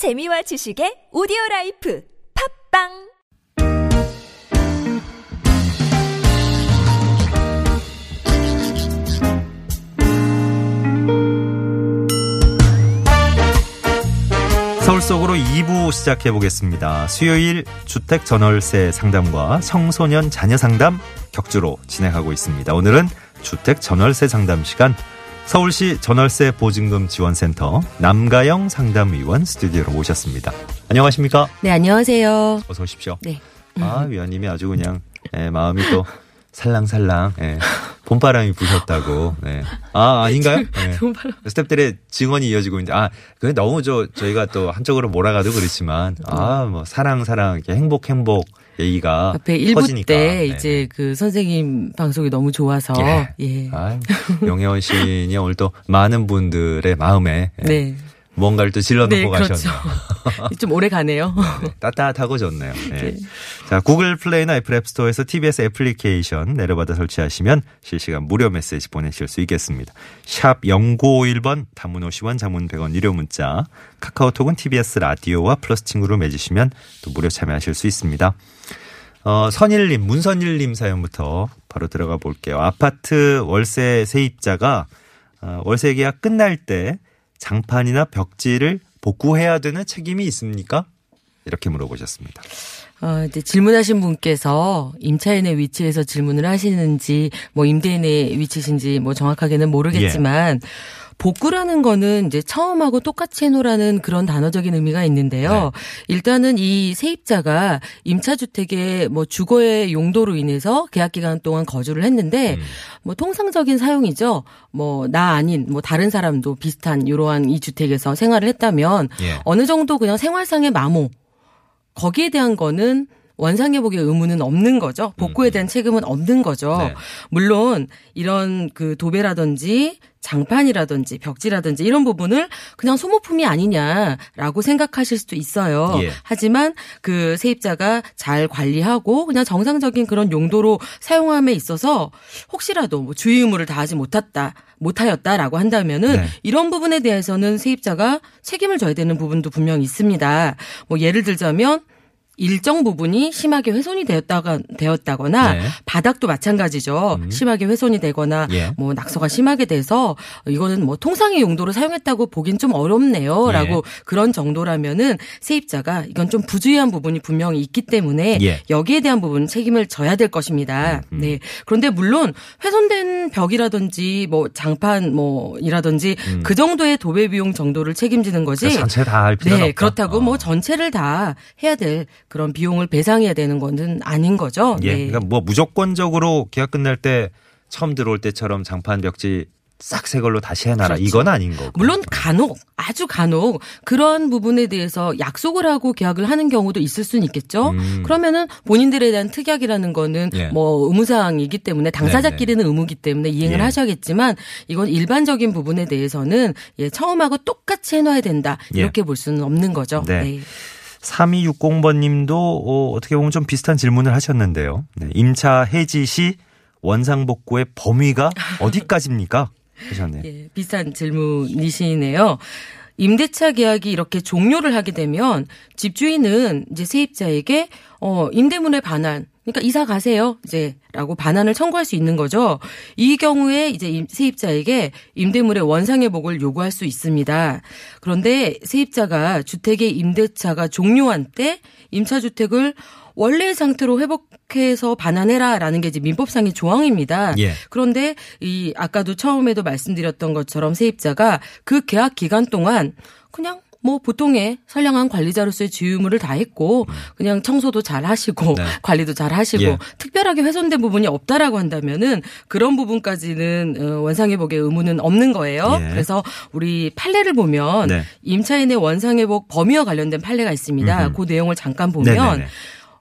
재미와 지식의 오디오 라이프 팟빵 서울 속으로 2부 시작해 보겠습니다. 수요일 주택 전월세 상담과 청소년 자녀 상담 격주로 진행하고 있습니다. 오늘은 주택 전월세 상담 시간 서울시 전월세 보증금 지원센터 남가영 상담위원 스튜디오로 모셨습니다. 안녕하십니까? 네, 안녕하세요. 어서 오십시오. 네. 아, 위원님이 아주 그냥 예, 마음이 또 살랑살랑 예, 봄바람이 부셨다고. 네. 아, 아닌가요? 네. 스탭들의 증언이 이어지고 있는데 아, 그게 너무 저 저희가 또 한쪽으로 몰아가도 그렇지만 아, 뭐 사랑 사랑 이렇게 행복 행복 얘기가 앞에 1부 터지니까. 때 네. 이제 그 선생님 방송이 너무 좋아서 예. 예. 아, 용혜원 시인이 오늘 또 많은 분들의 마음에 예, 네. 뭔가를 또 질러 네, 놓고 그렇죠. 가셨네요. 좀 오래 가네요. 네, 따뜻하고 좋네요. 네. 네. 자, 구글 플레이나 애플 앱스토어에서 TBS 애플리케이션 내려받아 설치하시면 실시간 무료 메시지 보내실 수 있겠습니다. 샵 0951번 단문 50원 장문 100원 유료 문자 카카오톡은 TBS 라디오와 플러스 친구로 맺으시면 또 무료 참여하실 수 있습니다. 어, 선일님, 문선일님 사연부터 바로 들어가 볼게요. 아파트 월세 세입자가 어, 월세 계약 끝날 때 장판이나 벽지를 복구해야 되는 책임이 있습니까? 이렇게 물어보셨습니다. 어, 이제 질문하신 분께서 임차인의 위치에서 질문을 하시는지 뭐 임대인의 위치신지 뭐 정확하게는 모르겠지만 복구라는 거는 이제 처음하고 똑같이 해놓으라는 그런 단어적인 의미가 있는데요. 일단은 이 세입자가 임차주택의 뭐 주거의 용도로 인해서 계약 기간 동안 거주를 했는데 뭐 통상적인 사용이죠. 뭐 나 아닌 뭐 다른 사람도 비슷한 이러한 이 주택에서 생활을 했다면 예. 어느 정도 그냥 생활상의 마모 거기에 대한 거는 원상회복의 의무는 없는 거죠. 복구에 대한 책임은 없는 거죠. 네. 물론 이런 그 도배라든지 장판이라든지 벽지라든지 이런 부분을 그냥 소모품이 아니냐라고 생각하실 수도 있어요. 예. 하지만 그 세입자가 잘 관리하고 그냥 정상적인 그런 용도로 사용함에 있어서 혹시라도 뭐 주의 의무를 다하지 못했다, 못하였다라고 한다면은 네. 이런 부분에 대해서는 세입자가 책임을 져야 되는 부분도 분명히 있습니다. 뭐 예를 들자면 일정 부분이 심하게 훼손이 되었다가 되었다거나 네. 바닥도 마찬가지죠. 심하게 훼손이 되거나 예. 뭐 낙서가 심하게 돼서 이거는 뭐 통상의 용도로 사용했다고 보긴 좀 어렵네요라고 예. 그런 정도라면은 세입자가 이건 좀 부주의한 부분이 분명히 있기 때문에 예. 여기에 대한 부분 책임을 져야 될 것입니다. 음, 네. 그런데 물론 훼손된 벽이라든지 뭐 장판 뭐이라든지 그 정도의 도배 비용 정도를 책임지는 거지. 음. 그러니까 전체 다 할 필요는 네, 없다. 그렇다고 어. 뭐 전체를 다 해야 될 그런 비용을 배상해야 되는 거는 아닌 거죠. 예. 네. 그러니까 뭐 무조건적으로 계약 끝날 때 처음 들어올 때처럼 장판 벽지 싹새 걸로 다시 해놔라. 그렇죠. 이건 아닌 거고. 물론 간혹 아주 간혹 그러한 부분에 대해서 약속을 하고 계약을 하는 경우도 있을 수는 있겠죠. 음. 그러면은 본인들에 대한 특약이라는 거는 예. 뭐 의무사항이기 때문에 당사자끼리는 의무기 때문에 이행을 예. 하셔야겠지만 이건 일반적인 부분에 대해서는 예, 처음하고 똑같이 해놔야 된다 예. 이렇게 볼 수는 없는 거죠. 네. 3260번 님도 어, 어떻게 보면 좀 비슷한 질문을 하셨는데요. 네, 임차 해지 시 원상복구의 범위가 어디까지입니까? 하셨네요. 예, 비슷한 질문이시네요. 임대차 계약이 이렇게 종료를 하게 되면 집주인은 이제 세입자에게 어 임대문의 반환 그러니까 이사 가세요 이제라고 반환을 청구할 수 있는 거죠. 이 경우에 이제 임- 세입자에게 임대물의 원상회복을 요구할 수 있습니다. 그런데 세입자가 주택의 임대차가 종료한 때 임차주택을 원래의 상태로 회복해서 반환해라라는 게 이제 민법상의 조항입니다. 예. 그런데 이 아까도 처음에도 말씀드렸던 것처럼 세입자가 그 계약 기간 동안 그냥 뭐 보통의 선량한 관리자로서의 주의 의무를 다 했고 그냥 청소도 잘 하시고 네. 관리도 잘 하시고 예. 특별하게 훼손된 부분이 없다라고 한다면은 그런 부분까지는 어, 원상회복의 의무는 없는 거예요. 예. 그래서 우리 판례를 보면 네. 임차인의 원상회복 범위와 관련된 판례가 있습니다. 음흠. 그 내용을 잠깐 보면 네네네.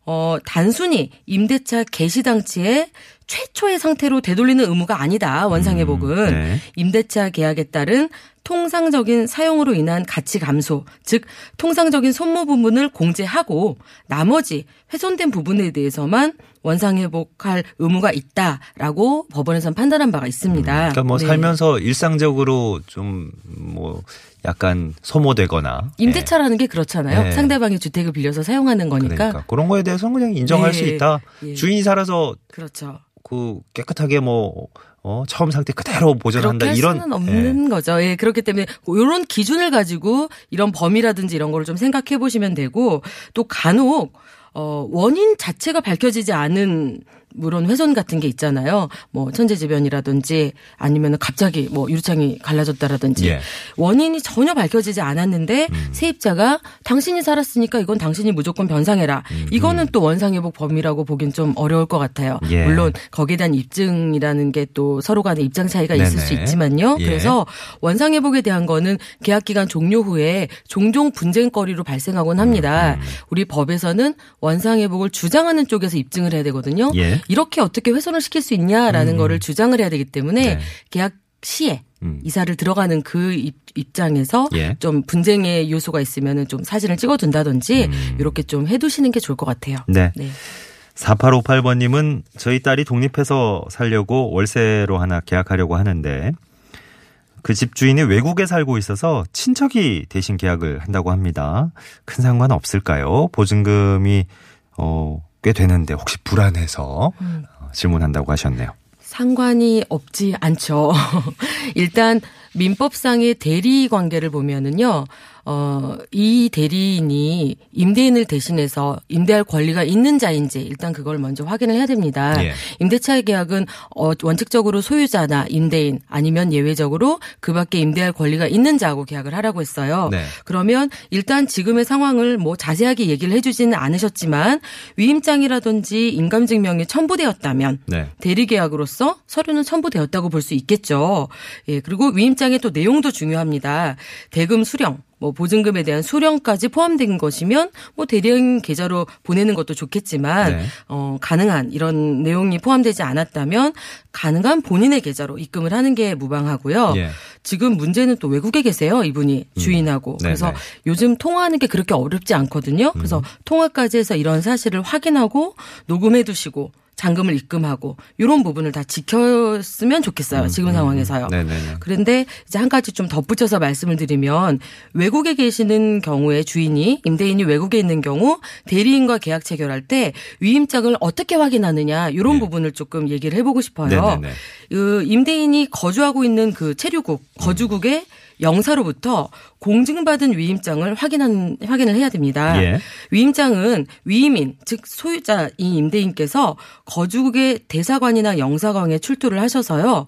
어, 단순히 임대차 개시 당시에 최초의 상태로 되돌리는 의무가 아니다. 원상회복은 음, 네. 임대차 계약에 따른 통상적인 사용으로 인한 가치 감소, 즉 통상적인 소모 부분을 공제하고 나머지 훼손된 부분에 대해서만 원상회복할 의무가 있다라고 법원에선 판단한 바가 있습니다. 그러니까 뭐 네. 살면서 일상적으로 좀 뭐 약간 소모되거나 임대차라는 게 그렇잖아요. 네. 상대방의 주택을 빌려서 사용하는 예. 거니까. 그러니까 그런 거에 대해서는 그냥 인정할 네. 수 있다. 예. 주인이 살아서 그렇죠. 그 깨끗하게 뭐 어, 처음 상태 그대로 보존한다 그렇게 이런 수는 없는 거죠. 예, 그렇기 때문에 이런 기준을 가지고 이런 범위라든지 이런 거를 좀 생각해 보시면 되고 또 간혹 어 원인 자체가 밝혀지지 않은 물론 훼손 같은 게 있잖아요. 뭐 천재지변이라든지 아니면 갑자기 뭐 유리창이 갈라졌다라든지 예. 원인이 전혀 밝혀지지 않았는데 음. 세입자가 당신이 살았으니까 이건 당신이 무조건 변상해라. 이거는 또 원상회복 범위라고 보긴 좀 어려울 것 같아요. 예. 물론 거기에 대한 입증이라는 게 또 서로 간에 입장 차이가 있을 네네. 수 있지만요. 예. 그래서 원상회복에 대한 거는 계약 기간 종료 후에 종종 분쟁거리로 발생하곤 합니다. 음, 우리 법에서는 원상회복을 주장하는 쪽에서 입증을 해야 되거든요. 예. 이렇게 어떻게 훼손을 시킬 수 있냐라는 거를 주장을 해야 되기 때문에 네. 계약 시에 음. 이사를 들어가는 그 입, 입장에서 예. 좀 분쟁의 요소가 있으면은 좀 사진을 찍어둔다든지 음. 이렇게 좀 해두시는 게 좋을 것 같아요. 네. 네. 4858번님은 저희 딸이 독립해서 살려고 월세로 하나 계약하려고 하는데 그 집주인이 외국에 살고 있어서 친척이 대신 계약을 한다고 합니다. 큰 상관 없을까요? 보증금이 어, 꽤 되는데 혹시 불안해서 음. 어, 질문한다고 하셨네요. 상관이 없지 않죠. 일단 민법상의 대리 관계를 보면은요. 어, 이 대리인이 임대인을 대신해서 임대할 권리가 있는 자인지 일단 그걸 먼저 확인을 해야 됩니다. 예. 임대차 계약은 어, 원칙적으로 소유자나 임대인 아니면 예외적으로 그 밖에 임대할 권리가 있는 자하고 계약을 하라고 했어요. 네. 그러면 일단 지금의 상황을 뭐 자세하게 얘기를 해주지는 않으셨지만 위임장이라든지 인감증명이 첨부되었다면 네. 대리계약으로서 서류는 첨부되었다고 볼 수 있겠죠. 예, 그리고 위임 장의 또 내용도 중요합니다. 대금 수령, 뭐 보증금에 대한 수령까지 포함된 것이면 뭐 대리인 계좌로 보내는 것도 좋겠지만 네. 어 가능한 이런 내용이 포함되지 않았다면 가능한 본인의 계좌로 입금을 하는 게 무방하고요. 예. 지금 문제는 또 외국에 계세요, 이분이 주인하고. 네네. 그래서 요즘 통화하는 게 그렇게 어렵지 않거든요. 그래서 통화까지 해서 이런 사실을 확인하고 녹음해 두시고 잔금을 입금하고 이런 부분을 다 지켰으면 좋겠어요. 지금 상황에서요. 음, 네네네. 그런데 이제 한 가지 좀 덧붙여서 말씀을 드리면 외 국에 계시는 경우에 주인이 임대인이 외국에 있는 경우 대리인과 계약 체결할 때 위임장을 어떻게 확인하느냐 이런 네. 부분을 조금 얘기를 해보고 싶어요. 네네네. 그 임대인이 거주하고 있는 그 체류국 거주국의 영사로부터 공증받은 위임장을 확인한 확인을 해야 됩니다. 예. 위임장은 위임인 즉 소유자인 임대인께서 거주국의 대사관이나 영사관에 출두를 하셔서요.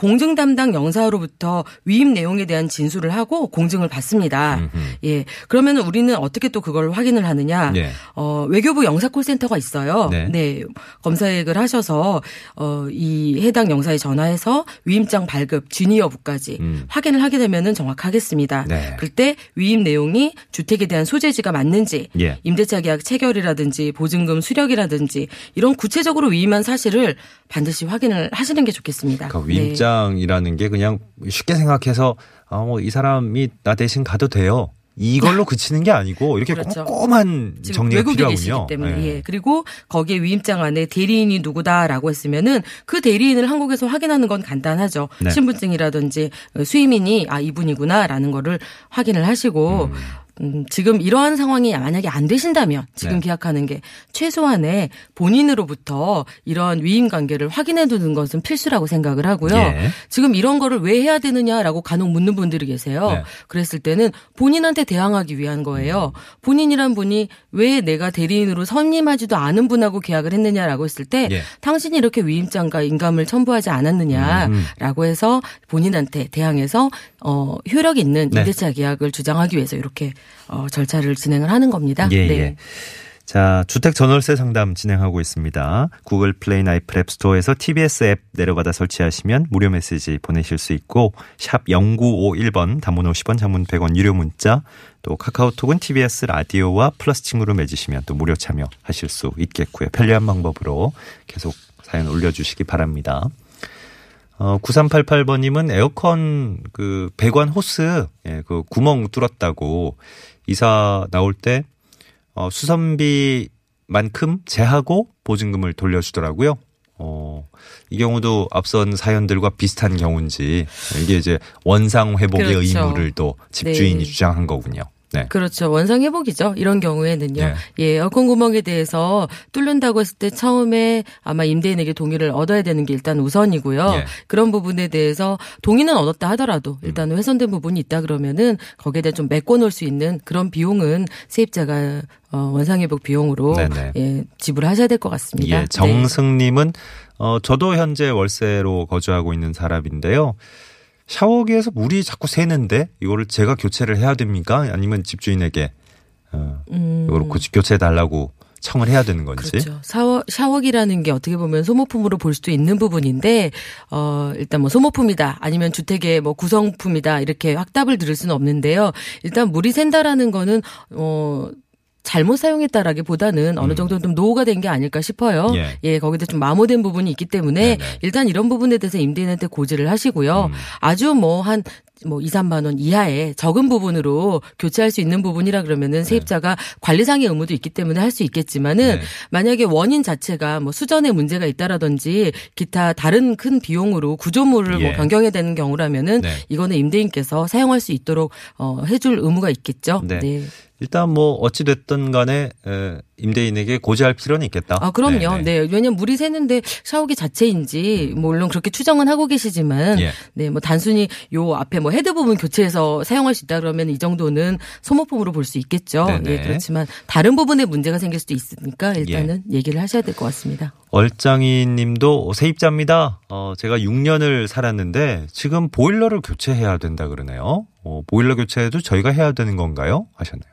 공증 담당 영사로부터 위임 내용에 대한 진술을 하고 공증을 받습니다. 음흠. 예. 그러면 우리는 어떻게 또 그걸 확인을 하느냐? 예. 어, 외교부 영사 콜센터가 있어요. 네. 검사액을 하셔서 어, 이 해당 영사에 전화해서 위임장 발급 진위 여부까지 음. 확인을 하게 되면은 정확하겠습니다. 네. 그때 위임 내용이 주택에 대한 소재지가 맞는지 예. 임대차 계약 체결이라든지 보증금 수령이라든지 이런 구체적으로 위임한 사실을 반드시 확인을 하시는 게 좋겠습니다. 그러니까 네. 위임장 이라는 게 그냥 쉽게 생각해서 아, 뭐이 사람이 나 대신 가도 돼요. 이걸로 그치는 게 아니고 이렇게 그렇죠. 꼼꼼한 정리가 외국에 필요하군요. 계시기 때문에 예. 예. 그리고 거기에 위임장 안에 대리인이 누구다라고 했으면은 그 대리인을 한국에서 확인하는 건 간단하죠. 네. 신분증이라든지 수임인이 아 이분이구나라는 거를 확인을 하시고 음, 지금 이러한 상황이 만약에 안 되신다면 지금 네. 계약하는 게 최소한의 본인으로부터 이런 위임 관계를 확인해 두는 것은 필수라고 생각을 하고요. 예. 지금 이런 거를 왜 해야 되느냐라고 간혹 묻는 분들이 계세요. 네. 그랬을 때는 본인한테 대항하기 위한 거예요. 본인이란 분이 왜 내가 대리인으로 선임하지도 않은 분하고 계약을 했느냐라고 했을 때 예. 당신이 이렇게 위임장과 인감을 첨부하지 않았느냐라고 해서 본인한테 대항해서 어 효력 있는 네. 임대차 계약을 주장하기 위해서 이렇게 어 절차를 진행을 하는 겁니다. 예, 네. 예. 자, 주택 전월세 상담 진행하고 있습니다. 구글 플레이나 애플 앱 스토어에서 TBS 앱 내려받아 설치하시면 무료 메시지 보내실 수 있고 샵 0951번 단문 50원 장문 100원 유료 문자 또 카카오톡은 TBS 라디오와 플러스 친구로 맺으시면 또 무료 참여하실 수 있겠고요. 편리한 방법으로 계속 사연 올려주시기 바랍니다. 어, 9388번님은 에어컨 그 배관 호스, 예, 그 구멍 뚫었다고 이사 나올 때, 어, 수선비만큼 제하고 보증금을 돌려주더라고요. 어, 이 경우도 앞선 사연들과 비슷한 경우인지 이게 이제 원상 회복의 그렇죠. 의무를 또 집주인이 네. 주장한 거군요. 네. 그렇죠. 원상 회복이죠. 이런 경우에는요. 네. 예, 에어컨 구멍에 대해서 뚫는다고 했을 때 처음에 아마 임대인에게 동의를 얻어야 되는 게 일단 우선이고요. 예. 그런 부분에 대해서 동의는 얻었다 하더라도 일단 훼손된 부분이 있다 그러면은 거기에 대해 좀 메꿔 놓을 수 있는 그런 비용은 세입자가 어, 원상 회복 비용으로 네네. 예, 지불하셔야 될 것 같습니다. 예, 네. 정승님은 어 저도 현재 월세로 거주하고 있는 사람인데요. 샤워기에서 물이 자꾸 새는데 이거를 제가 교체를 해야 됩니까? 아니면 집주인에게 어 음. 고- 교체해 달라고 청을 해야 되는 건지. 그렇죠. 샤워, 샤워기라는 게 어떻게 보면 소모품으로 볼 수도 있는 부분인데, 어, 일단 뭐 소모품이다, 아니면 주택의 뭐 구성품이다, 이렇게 확답을 들을 수는 없는데요. 일단 물이 샌다라는 거는, 어, 잘못 사용했다라기 보다는 어느 정도 좀 노후가 된 게 아닐까 싶어요. 음. 예. 예, 거기다 좀 마모된 부분이 있기 때문에 네네. 일단 이런 부분에 대해서 임대인한테 고지를 하시고요. 음. 아주 뭐한 뭐 2, 3만 원 이하의 적은 부분으로 교체할 수 있는 부분이라 그러면은 세입자가 관리상의 의무도 있기 때문에 할 수 있겠지만은 네. 만약에 원인 자체가 뭐 수전에 문제가 있다라든지 기타 다른 큰 비용으로 구조물을 예. 뭐 변경해야 되는 경우라면은 네. 이거는 임대인께서 사용할 수 있도록 어 해줄 의무가 있겠죠. 네. 일단 뭐 어찌 됐든 간에 에, 임대인에게 고지할 필요는 있겠다. 아, 그럼요. 네, 네. 네. 왜냐면 물이 새는데 샤워기 자체인지, 뭐 물론 그렇게 추정은 하고 계시지만, 예. 네, 뭐 단순히 요 앞에 뭐 헤드 부분 교체해서 사용할 수 있다 그러면 이 정도는 소모품으로 볼 수 있겠죠. 네네. 예, 그렇지만 다른 부분에 문제가 생길 수도 있으니까 일단은 예. 얘기를 하셔야 될 것 같습니다. 얼짱이 님도 세입자입니다. 어, 제가 6년을 살았는데 지금 보일러를 교체해야 된다 그러네요. 어, 보일러 교체도 저희가 해야 되는 건가요? 하셨네요.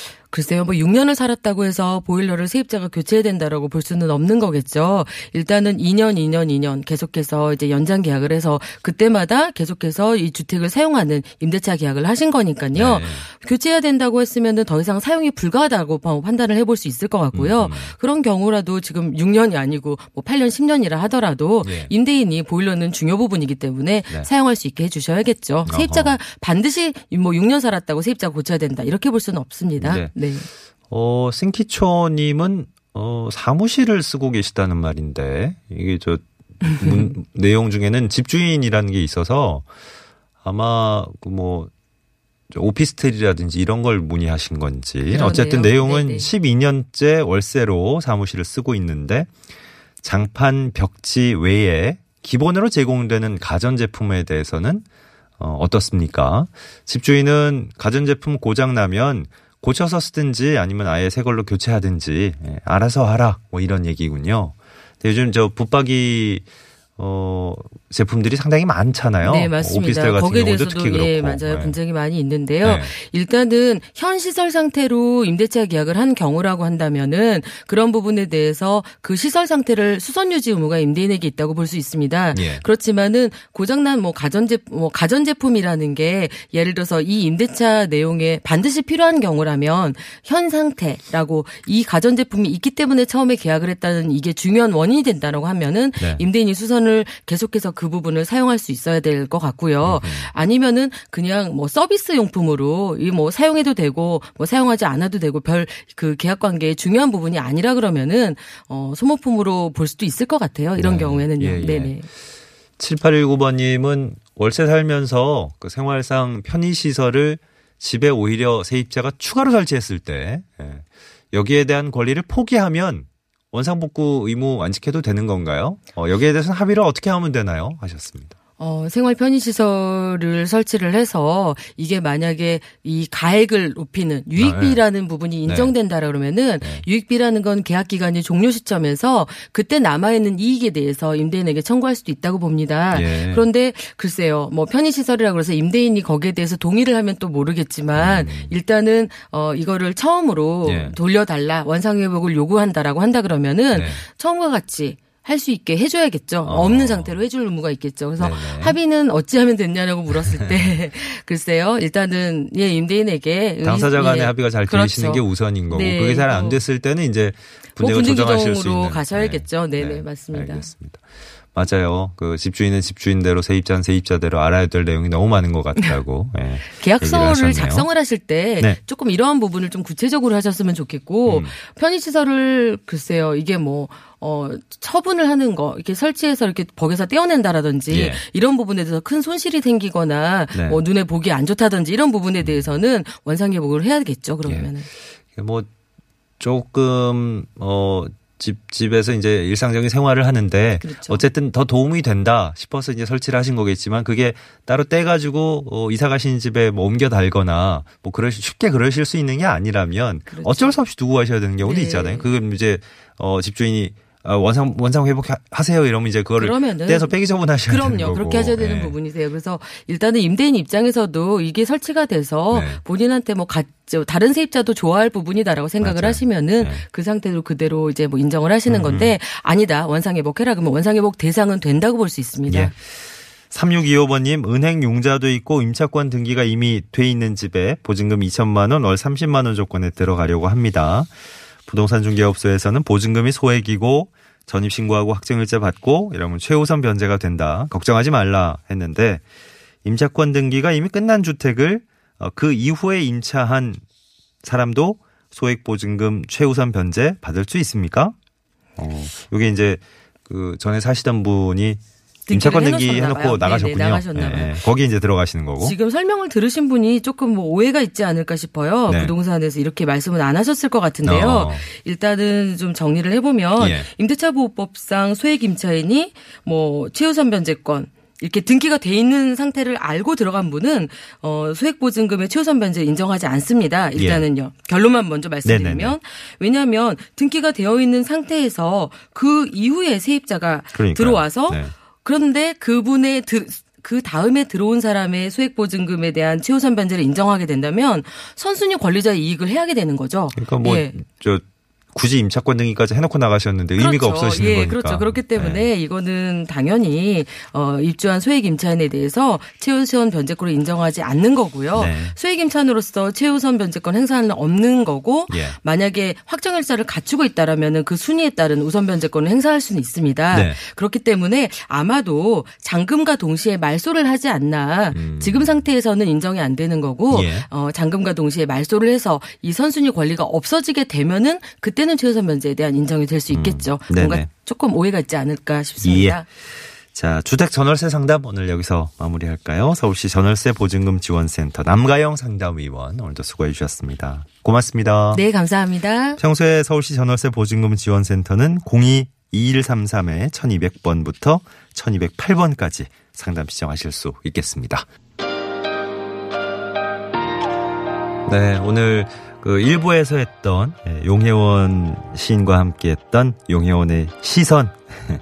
글쎄요, 뭐 6년을 살았다고 해서 보일러를 세입자가 교체해야 된다라고 볼 수는 없는 거겠죠. 일단은 2년, 2년, 2년 계속해서 이제 연장 계약을 해서 그때마다 계속해서 이 주택을 사용하는 임대차 계약을 하신 거니까요. 네. 교체해야 된다고 했으면은 더 이상 사용이 불가하다고 판단을 해볼 수 있을 것 같고요. 음, 음. 그런 경우라도 지금 6년이 아니고 뭐 8년, 10년이라 하더라도 예. 임대인이 보일러는 중요 부분이기 때문에 네. 사용할 수 있게 해주셔야겠죠. 세입자가 반드시 뭐 6년 살았다고 세입자가 고쳐야 된다 이렇게 볼 수는 없습니다. 네. 네. 어, 싱키초님은 어, 사무실을 쓰고 계시다는 말인데 이게 저 문, 내용 중에는 집주인이라는 게 있어서 아마 그뭐 오피스텔이라든지 이런 걸 문의하신 건지 그러네요. 어쨌든 내용은 네네. 12년째 월세로 사무실을 쓰고 있는데 장판 벽지 외에 기본으로 제공되는 가전제품에 대해서는 어, 어떻습니까? 집주인은 가전제품 고장 나면 고쳐서 쓰든지 아니면 아예 새 걸로 교체하든지 예, 알아서 하라 뭐 이런 얘기군요. 근데 요즘 저 붙박이 어 제품들이 상당히 많잖아요. 네, 맞습니다. 오피스텔 같은 거기에 대해서도 특히 그렇고. 예, 맞아요. 네. 분쟁이 많이 있는데요. 네. 일단은 현 시설 상태로 임대차 계약을 한 경우라고 한다면은 그런 부분에 대해서 그 시설 상태를 수선 유지 의무가 임대인에게 있다고 볼 수 있습니다. 예. 그렇지만은 고장난 뭐 가전제 뭐 가전제품이라는 게 예를 들어서 이 임대차 내용에 반드시 필요한 경우라면 현 상태라고 이 가전제품이 있기 때문에 처음에 계약을 했다는 이게 중요한 원인이 된다라고 하면은 네. 임대인이 수선을 계속해서 그 부분을 사용할 수 있어야 될 것 같고요. 아니면은 그냥 뭐 서비스 용품으로 이 뭐 사용해도 되고 뭐 사용하지 않아도 되고 별 그 계약 관계의 중요한 부분이 아니라 그러면은 어 소모품으로 볼 수도 있을 것 같아요. 이런 네. 경우에는요. 예, 예. 네네. 7819번님은 월세 살면서 그 생활상 편의시설을 집에 오히려 세입자가 추가로 설치했을 때 예, 여기에 대한 권리를 포기하면 원상복구 의무 안 지켜도 되는 건가요? 어, 여기에 대해서는 합의를 어떻게 하면 되나요? 하셨습니다. 어, 생활 편의시설을 설치를 해서 이게 만약에 이 가액을 높이는 유익비라는 부분이 인정된다라 그러면은 네. 유익비라는 건 계약 기간이 종료 시점에서 그때 남아 있는 이익에 대해서 임대인에게 청구할 수도 있다고 봅니다. 예. 그런데 글쎄요, 뭐 편의시설이라고 해서 임대인이 거기에 대해서 동의를 하면 또 모르겠지만 일단은 어, 이거를 처음으로 음. 예. 돌려달라 원상회복을 요구한다라고 한다 그러면은 네. 처음과 같이 할 수 있게 해줘야겠죠. 어. 없는 상태로 해줄 의무가 있겠죠. 그래서 네네. 합의는 어찌하면 됐냐라고 물었을 때 글쎄요. 일단은 예 임대인에게 당사자 간의 예, 합의가 잘 그렇죠. 되시는 게 우선인 거고 네. 그게 잘안뭐 됐을 때는 이제 뭐 분쟁을 분쟁 조정하실 수 있는 가셔야겠죠. 네네, 맞습니다. 알겠습니다. 맞아요. 그 집주인은 집주인대로 세입자는 세입자대로 알아야 될 내용이 너무 많은 것 같다고. 예, 계약서를. 작성을 하실 때 네. 조금 이러한 부분을 좀 구체적으로 하셨으면 좋겠고 음. 편의시설을 글쎄요 이게 뭐 어, 처분을 하는 거, 이렇게 설치해서 이렇게 벽에서 떼어낸다라든지 예. 이런 부분에 대해서 큰 손실이 생기거나 네. 뭐 눈에 보기 안 좋다든지 이런 부분에 대해서는 원상회복을 해야겠죠, 그러면은. 뭐 조금 어. 집, 집에서 이제 일상적인 생활을 하는데 그렇죠. 어쨌든 더 도움이 된다 싶어서 이제 설치를 하신 거겠지만 그게 따로 떼 가지고 어, 이사 가신 집에 뭐 옮겨 달거나 뭐 그럴 쉽게 그러실 수 있는 게 아니라면 그렇죠. 어쩔 수 없이 두고 가셔야 되는 경우도 네. 있잖아요. 그건 이제 어, 집주인이 어, 원상 원상 회복 하세요 이러면 이제 그거를 그러면은 떼서 빼기 처분 하셔야 되는 그럼요. 거고. 그렇게 하셔야 되는 예. 부분이세요. 그래서 일단은 임대인 입장에서도 이게 설치가 돼서 네. 본인한테 뭐 가, 저 다른 세입자도 좋아할 부분이다라고 생각을 맞아요. 하시면은 네. 음, 그 상태로 그대로 이제 뭐 인정을 하시는 건데 아니다. 원상 회복해라 그러면 원상 회복 대상은 된다고 볼 수 있습니다. 예. 3625번님, 은행 융자도 있고 임차권 등기가 이미 돼 있는 집에 보증금 2천만 원, 월 30만 원 조건에 들어가려고 합니다. 부동산 중개업소에서는 보증금이 소액이고 전입 신고하고 확정일자 받고 이러면 최우선 변제가 된다. 걱정하지 말라 했는데 임차권 등기가 이미 끝난 주택을 어, 그 이후에 임차한 사람도 소액 보증금 최우선 변제 받을 수 있습니까? 어, 이게 이제 그 전에 사시던 분이 임차권 등기 해놓으셨나 해놓고 봐요. 나가셨군요. 네네, 나가셨나 봐요. 예, 거기 이제 들어가시는 거고. 지금 설명을 들으신 분이 조금 뭐 오해가 있지 않을까 싶어요. 네. 부동산에서 이렇게 말씀은 안 하셨을 것 같은데요. 어. 일단은 좀 정리를 해보면 예. 임대차 보호법상 소액 임차인이 뭐 최우선 변제권 이렇게 등기가 돼 있는 상태를 알고 들어간 분은 어 소액 보증금의 최우선 변제 인정하지 않습니다. 일단은요. 결론만 먼저 말씀드리면 예. 네네네. 왜냐하면 등기가 되어 있는 상태에서 그 이후에 세입자가 그러니까요. 들어와서 네. 그런데 그분의 드- 그 다음에 들어온 사람의 소액 보증금에 대한 최우선 변제를 인정하게 된다면 선순위 권리자의 이익을 해야게 되는 거죠. 그러니까 뭐 예. 저 굳이 임차권 등기까지 해놓고 나가셨는데 의미가 그렇죠. 없어지는 예, 거니까. 그렇죠. 그렇기 때문에 네. 이거는 당연히 어 입주한 소액 임차인에 대해서 최우선 변제권을 인정하지 않는 거고요. 네. 소액 임차인으로서 최우선 변제권 행사는 없는 거고 예. 만약에 확정일자를 갖추고 있다라면은 그 순위에 따른 우선 변제권을 행사할 수는 있습니다. 네. 그렇기 때문에 아마도 잔금과 동시에 말소를 하지 않나 음. 지금 상태에서는 인정이 안 되는 거고 예. 어, 잔금과 동시에 말소를 해서 이 선순위 권리가 없어지게 되면은 그때 는 최우선 변제에 대한 인정이 될 수 있겠죠. 음. 뭔가 조금 오해가 있지 않을까 싶습니다. 자, 주택 전월세 상담 오늘 여기서 마무리할까요? 서울시 전월세 보증금 지원센터 남가영 상담위원 오늘도 수고해 주셨습니다. 고맙습니다. 네, 감사합니다. 평소에 서울시 전월세 보증금 지원센터는 02-2133에 1200번부터 1208번까지 상담 시청하실 수 있겠습니다. 네, 오늘 그 일부에서 했던 예, 용혜원 시인과 함께 했던 용혜원의 시선.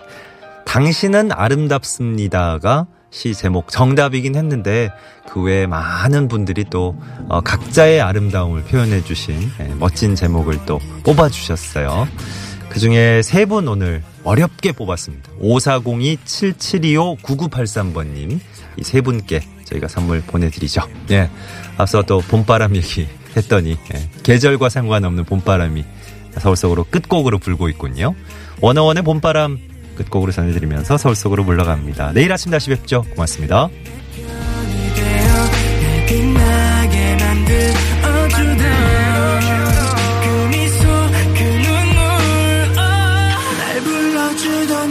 당신은 아름답습니다가 시 제목 정답이긴 했는데 그 외에 많은 분들이 또 어, 각자의 아름다움을 표현해 주신 예, 멋진 제목을 또 뽑아 주셨어요. 그 중에 세 분 오늘 어렵게 뽑았습니다. 5402-7725-9983번님 이 세 분께 저희가 선물 보내드리죠. 예. 앞서 또 봄바람 얘기 했더니 예, 계절과 상관없는 봄바람이 서울 속으로 끝곡으로 불고 있군요. 원어원의 봄바람 끝곡으로 전해드리면서 서울 속으로 물러갑니다. 내일 아침 다시 뵙죠. 고맙습니다.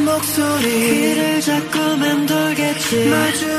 목소리 귀를 자꾸 맴돌겠지 마주보